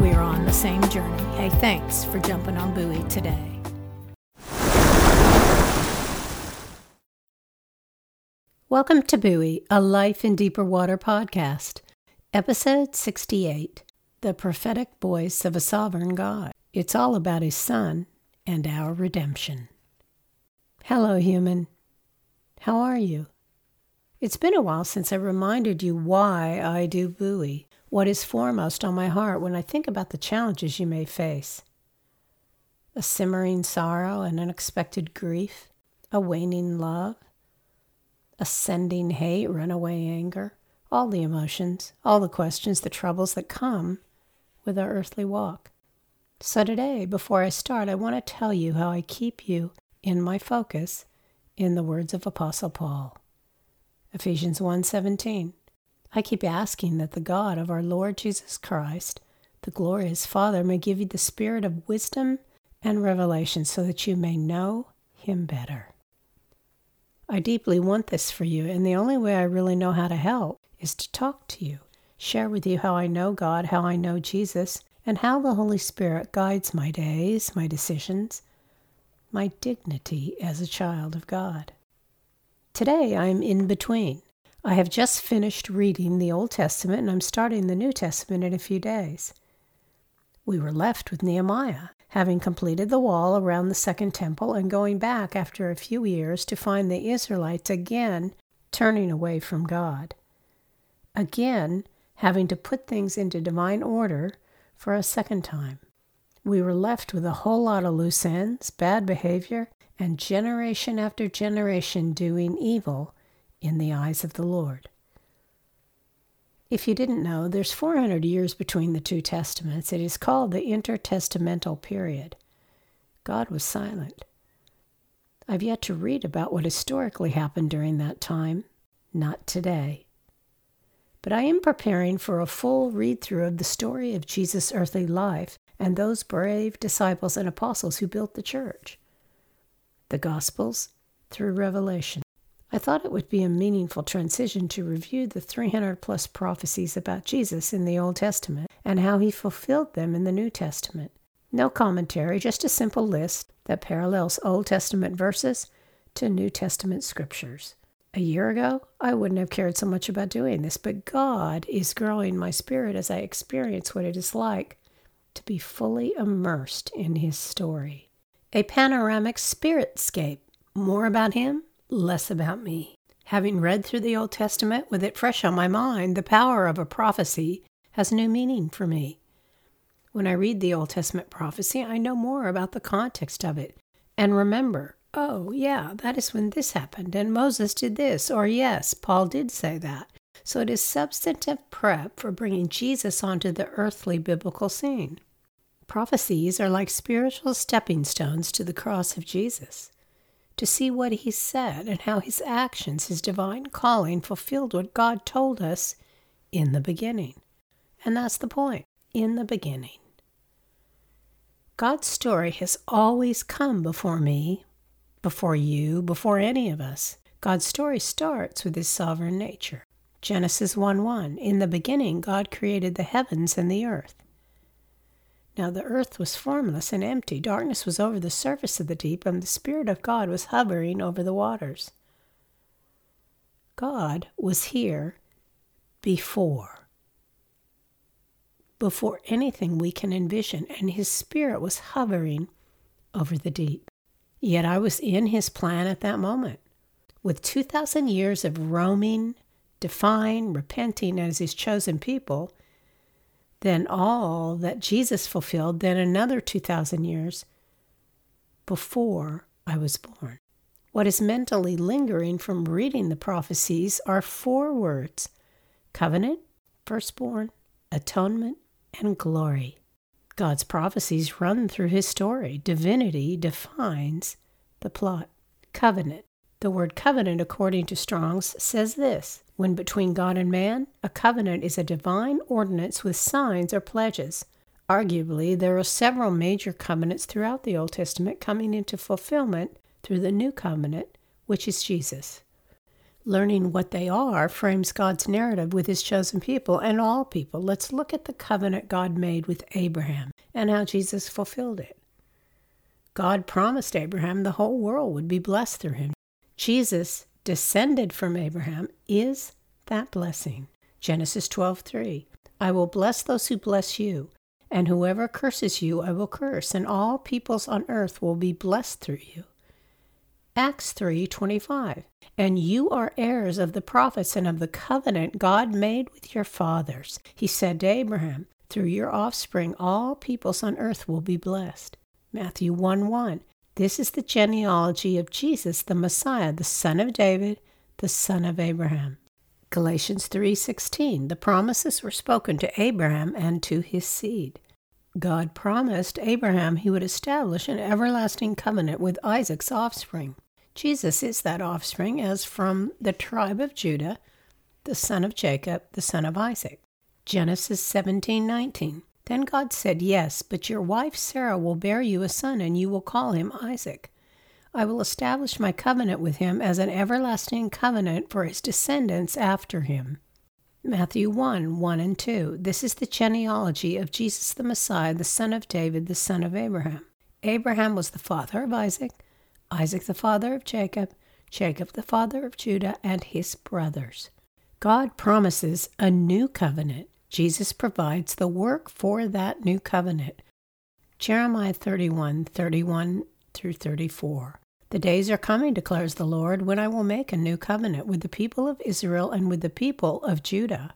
we are on the same journey. Hey, thanks for jumping on Buoy today. Welcome to Buoy, a Life in Deeper Water podcast, episode 68 The Prophetic Voice of a Sovereign God. It's all about His Son and our redemption. Hello, human. How are you? It's been a while since I reminded you why I do Buoy what is foremost on my heart when I think about the challenges you may face a simmering sorrow, an unexpected grief, a waning love, ascending hate, runaway anger, all the emotions, all the questions, the troubles that come with our earthly walk. So today, before I start, I want to tell you how I keep you in my focus in the words of Apostle Paul. Ephesians 1:17 I keep asking that the God of our Lord Jesus Christ, the glorious Father, may give you the spirit of wisdom and revelation so that you may know Him better. I deeply want this for you, and the only way I really know how to help is to talk to you, share with you how I know God, how I know Jesus, and how the Holy Spirit guides my days, my decisions, my dignity as a child of God. Today I am in between. I have just finished reading the Old Testament and I'm starting the New Testament in a few days. We were left with Nehemiah, having completed the wall around the Second Temple and going back after a few years to find the Israelites again turning away from God. Again, having to put things into divine order for a second time. We were left with a whole lot of loose ends, bad behavior, and generation after generation doing evil in the eyes of the Lord. If you didn't know, there's 400 years between the two testaments. It is called the intertestamental period. God was silent. I've yet to read about what historically happened during that time, not today. But I am preparing for a full read through of the story of Jesus' earthly life and those brave disciples and apostles who built the church. The Gospels through Revelation. I thought it would be a meaningful transition to review the 300 plus prophecies about Jesus in the Old Testament and how he fulfilled them in the New Testament. No commentary, just a simple list that parallels Old Testament verses to New Testament scriptures. A year ago, I wouldn't have cared so much about doing this, but God is growing my spirit as I experience what it is like to be fully immersed in His story. A panoramic spiritscape. More about Him less about me. Having read through the Old Testament with it fresh on my mind, the power of a prophecy has new meaning for me. When I read the Old Testament prophecy, I know more about the context of it and remember, oh, yeah, that is when this happened, and Moses did this, or yes, Paul did say that. So it is substantive prep for bringing Jesus onto the earthly biblical scene. Prophecies are like spiritual stepping stones to the cross of Jesus to see what he said and how his actions, his divine calling, fulfilled what God told us in the beginning. And that's the point in the beginning. God's story has always come before me, before you, before any of us. God's story starts with his sovereign nature. Genesis 1 1 In the beginning, God created the heavens and the earth. Now the earth was formless and empty, darkness was over the surface of the deep, and the Spirit of God was hovering over the waters. God was here before, before anything we can envision, and His Spirit was hovering over the deep. Yet I was in his plan at that moment. With 2,000 years of roaming, defying, repenting as his chosen people, then all that Jesus fulfilled, then another 2,000 years before I was born. What is mentally lingering from reading the prophecies are four words covenant, firstborn, atonement, and glory. God's prophecies run through his story. Divinity defines the plot. Covenant. The word covenant, according to Strong's, says this When between God and man, a covenant is a divine ordinance with signs or pledges. Arguably, there are several major covenants throughout the Old Testament coming into fulfillment through the new covenant, which is Jesus. Learning what they are frames God's narrative with his chosen people and all people. Let's look at the covenant God made with Abraham and how Jesus fulfilled it. God promised Abraham the whole world would be blessed through him. Jesus, descended from Abraham, is that blessing. Genesis 12:3. I will bless those who bless you, and whoever curses you I will curse, and all peoples on earth will be blessed through you. Acts 3:25. And you are heirs of the prophets and of the covenant God made with your fathers. He said to Abraham, through your offspring all peoples on earth will be blessed. Matthew 1 1. This is the genealogy of Jesus, the Messiah, the son of David, the son of Abraham. Galatians 3:16 The promises were spoken to Abraham and to his seed. God promised Abraham he would establish an everlasting covenant with Isaac's offspring. Jesus is that offspring as from the tribe of Judah, the son of Jacob, the son of Isaac. Genesis 17:19 then God said, Yes, but your wife Sarah will bear you a son, and you will call him Isaac. I will establish my covenant with him as an everlasting covenant for his descendants after him. Matthew 1 1 and 2. This is the genealogy of Jesus the Messiah, the son of David, the son of Abraham. Abraham was the father of Isaac, Isaac the father of Jacob, Jacob the father of Judah, and his brothers. God promises a new covenant Jesus provides the work for that new covenant. Jeremiah 31 31 through 34. The days are coming, declares the Lord, when I will make a new covenant with the people of Israel and with the people of Judah.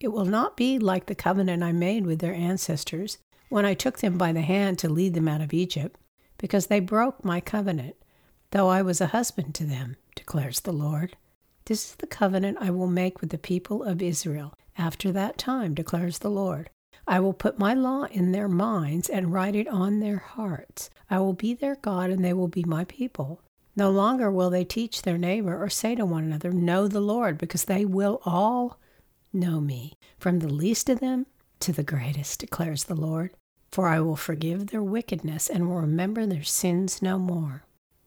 It will not be like the covenant I made with their ancestors when I took them by the hand to lead them out of Egypt, because they broke my covenant, though I was a husband to them, declares the Lord. This is the covenant I will make with the people of Israel after that time, declares the Lord. I will put my law in their minds and write it on their hearts. I will be their God, and they will be my people. No longer will they teach their neighbor or say to one another, Know the Lord, because they will all know me, from the least of them to the greatest, declares the Lord. For I will forgive their wickedness and will remember their sins no more.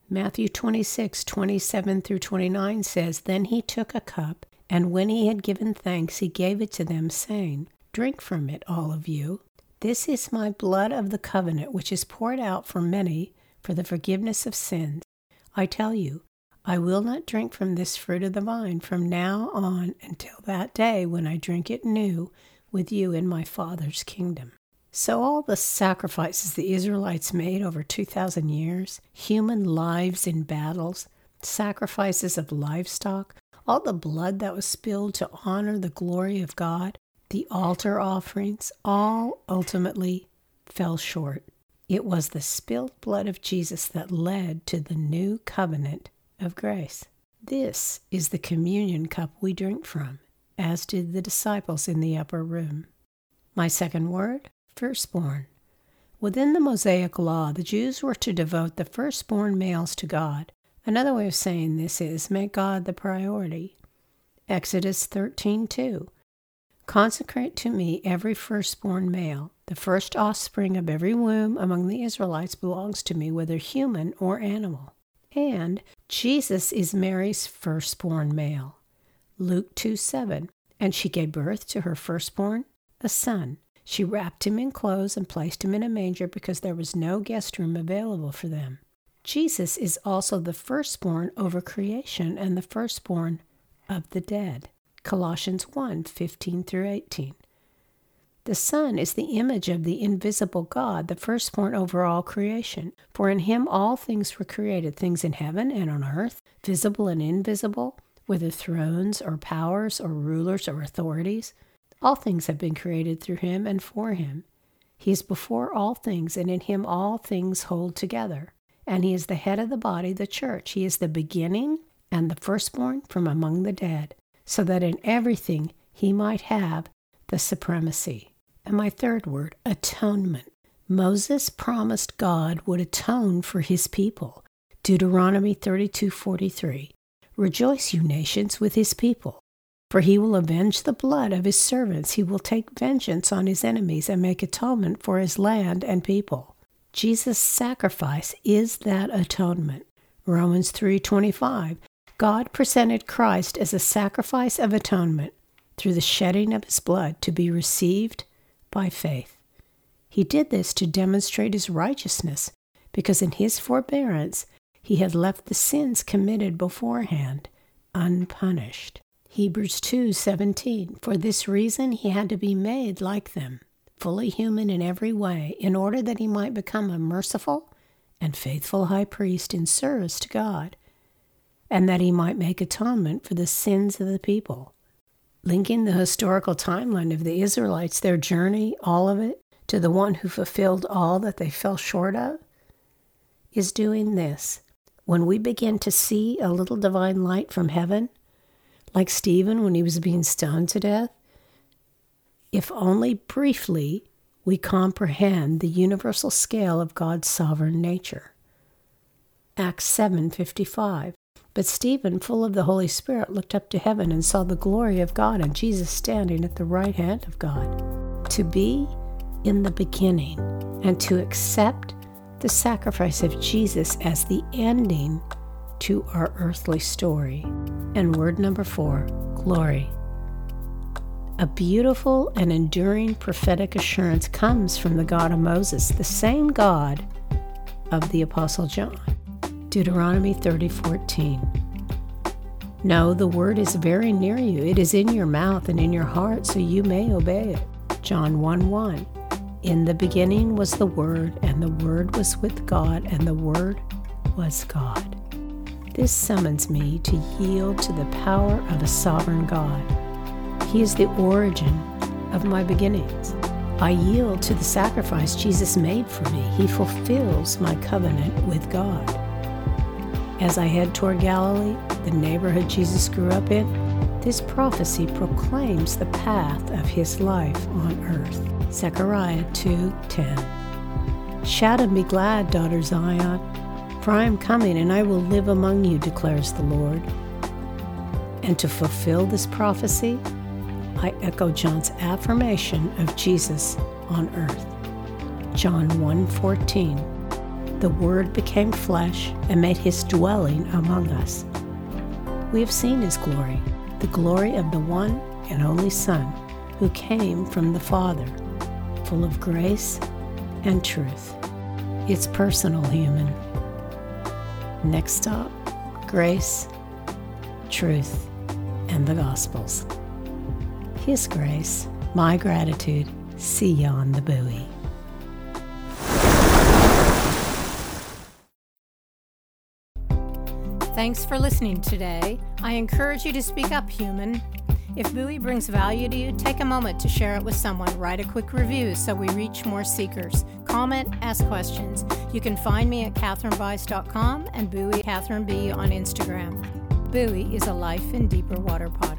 Matthew 26, 27 through 29 says, Then he took a cup and when he had given thanks, he gave it to them, saying, Drink from it, all of you. This is my blood of the covenant, which is poured out for many for the forgiveness of sins. I tell you, I will not drink from this fruit of the vine from now on until that day when I drink it new with you in my Father's kingdom. So, all the sacrifices the Israelites made over 2,000 years, human lives in battles, sacrifices of livestock, all the blood that was spilled to honor the glory of God, the altar offerings, all ultimately fell short. It was the spilled blood of Jesus that led to the new covenant of grace. This is the communion cup we drink from, as did the disciples in the upper room. My second word, firstborn. Within the Mosaic law, the Jews were to devote the firstborn males to God. Another way of saying this is make God the priority. Exodus 13:2 Consecrate to me every firstborn male. The first offspring of every womb among the Israelites belongs to me, whether human or animal. And Jesus is Mary's firstborn male. Luke 2 7. And she gave birth to her firstborn, a son. She wrapped him in clothes and placed him in a manger because there was no guest room available for them. Jesus is also the firstborn over creation and the firstborn of the dead. Colossians 1 15 through 18. The Son is the image of the invisible God, the firstborn over all creation. For in him all things were created, things in heaven and on earth, visible and invisible, whether thrones or powers or rulers or authorities. All things have been created through him and for him. He is before all things, and in him all things hold together. And he is the head of the body, the church. He is the beginning and the firstborn from among the dead, so that in everything he might have the supremacy. And my third word, atonement. Moses promised God would atone for his people. Deuteronomy 32:43. Rejoice, you nations, with his people. For he will avenge the blood of his servants. He will take vengeance on his enemies and make atonement for his land and people. Jesus' sacrifice is that atonement. Romans 3:25. God presented Christ as a sacrifice of atonement through the shedding of his blood to be received by faith. He did this to demonstrate his righteousness because in his forbearance he had left the sins committed beforehand unpunished. Hebrews 2:17 For this reason he had to be made like them, fully human in every way, in order that he might become a merciful and faithful high priest in service to God, and that he might make atonement for the sins of the people. Linking the historical timeline of the Israelites, their journey, all of it, to the one who fulfilled all that they fell short of, is doing this. When we begin to see a little divine light from heaven, like Stephen when he was being stoned to death? If only briefly we comprehend the universal scale of God's sovereign nature. Acts 7:55 But Stephen full of the Holy Spirit looked up to heaven and saw the glory of God and Jesus standing at the right hand of God to be in the beginning and to accept the sacrifice of Jesus as the ending to our earthly story. And word number four glory. A beautiful and enduring prophetic assurance comes from the God of Moses, the same God of the Apostle John. Deuteronomy 30:14. No, the word is very near you. It is in your mouth and in your heart, so you may obey it. John 1 1. In the beginning was the Word, and the Word was with God, and the Word was God. This summons me to yield to the power of a sovereign God. He is the origin of my beginnings. I yield to the sacrifice Jesus made for me. He fulfills my covenant with God. As I head toward Galilee, the neighborhood Jesus grew up in, this prophecy proclaims the path of his life on earth. Zechariah 2:10. Shout and be glad, daughter Zion. For I am coming, and I will live among you, declares the Lord. And to fulfill this prophecy, I echo John's affirmation of Jesus on earth. John 1:14. The word became flesh and made his dwelling among us. We have seen his glory, the glory of the one and only Son who came from the Father, full of grace and truth. It's personal, human. Next stop grace, truth, and the Gospels. His grace, my gratitude. See you on the buoy. Thanks for listening today. I encourage you to speak up, human. If Buoy brings value to you, take a moment to share it with someone. Write a quick review so we reach more seekers. Comment, ask questions. You can find me at kathrynbise.com and Buoy Kathryn B on Instagram. Buoy is a Life in Deeper Water podcast.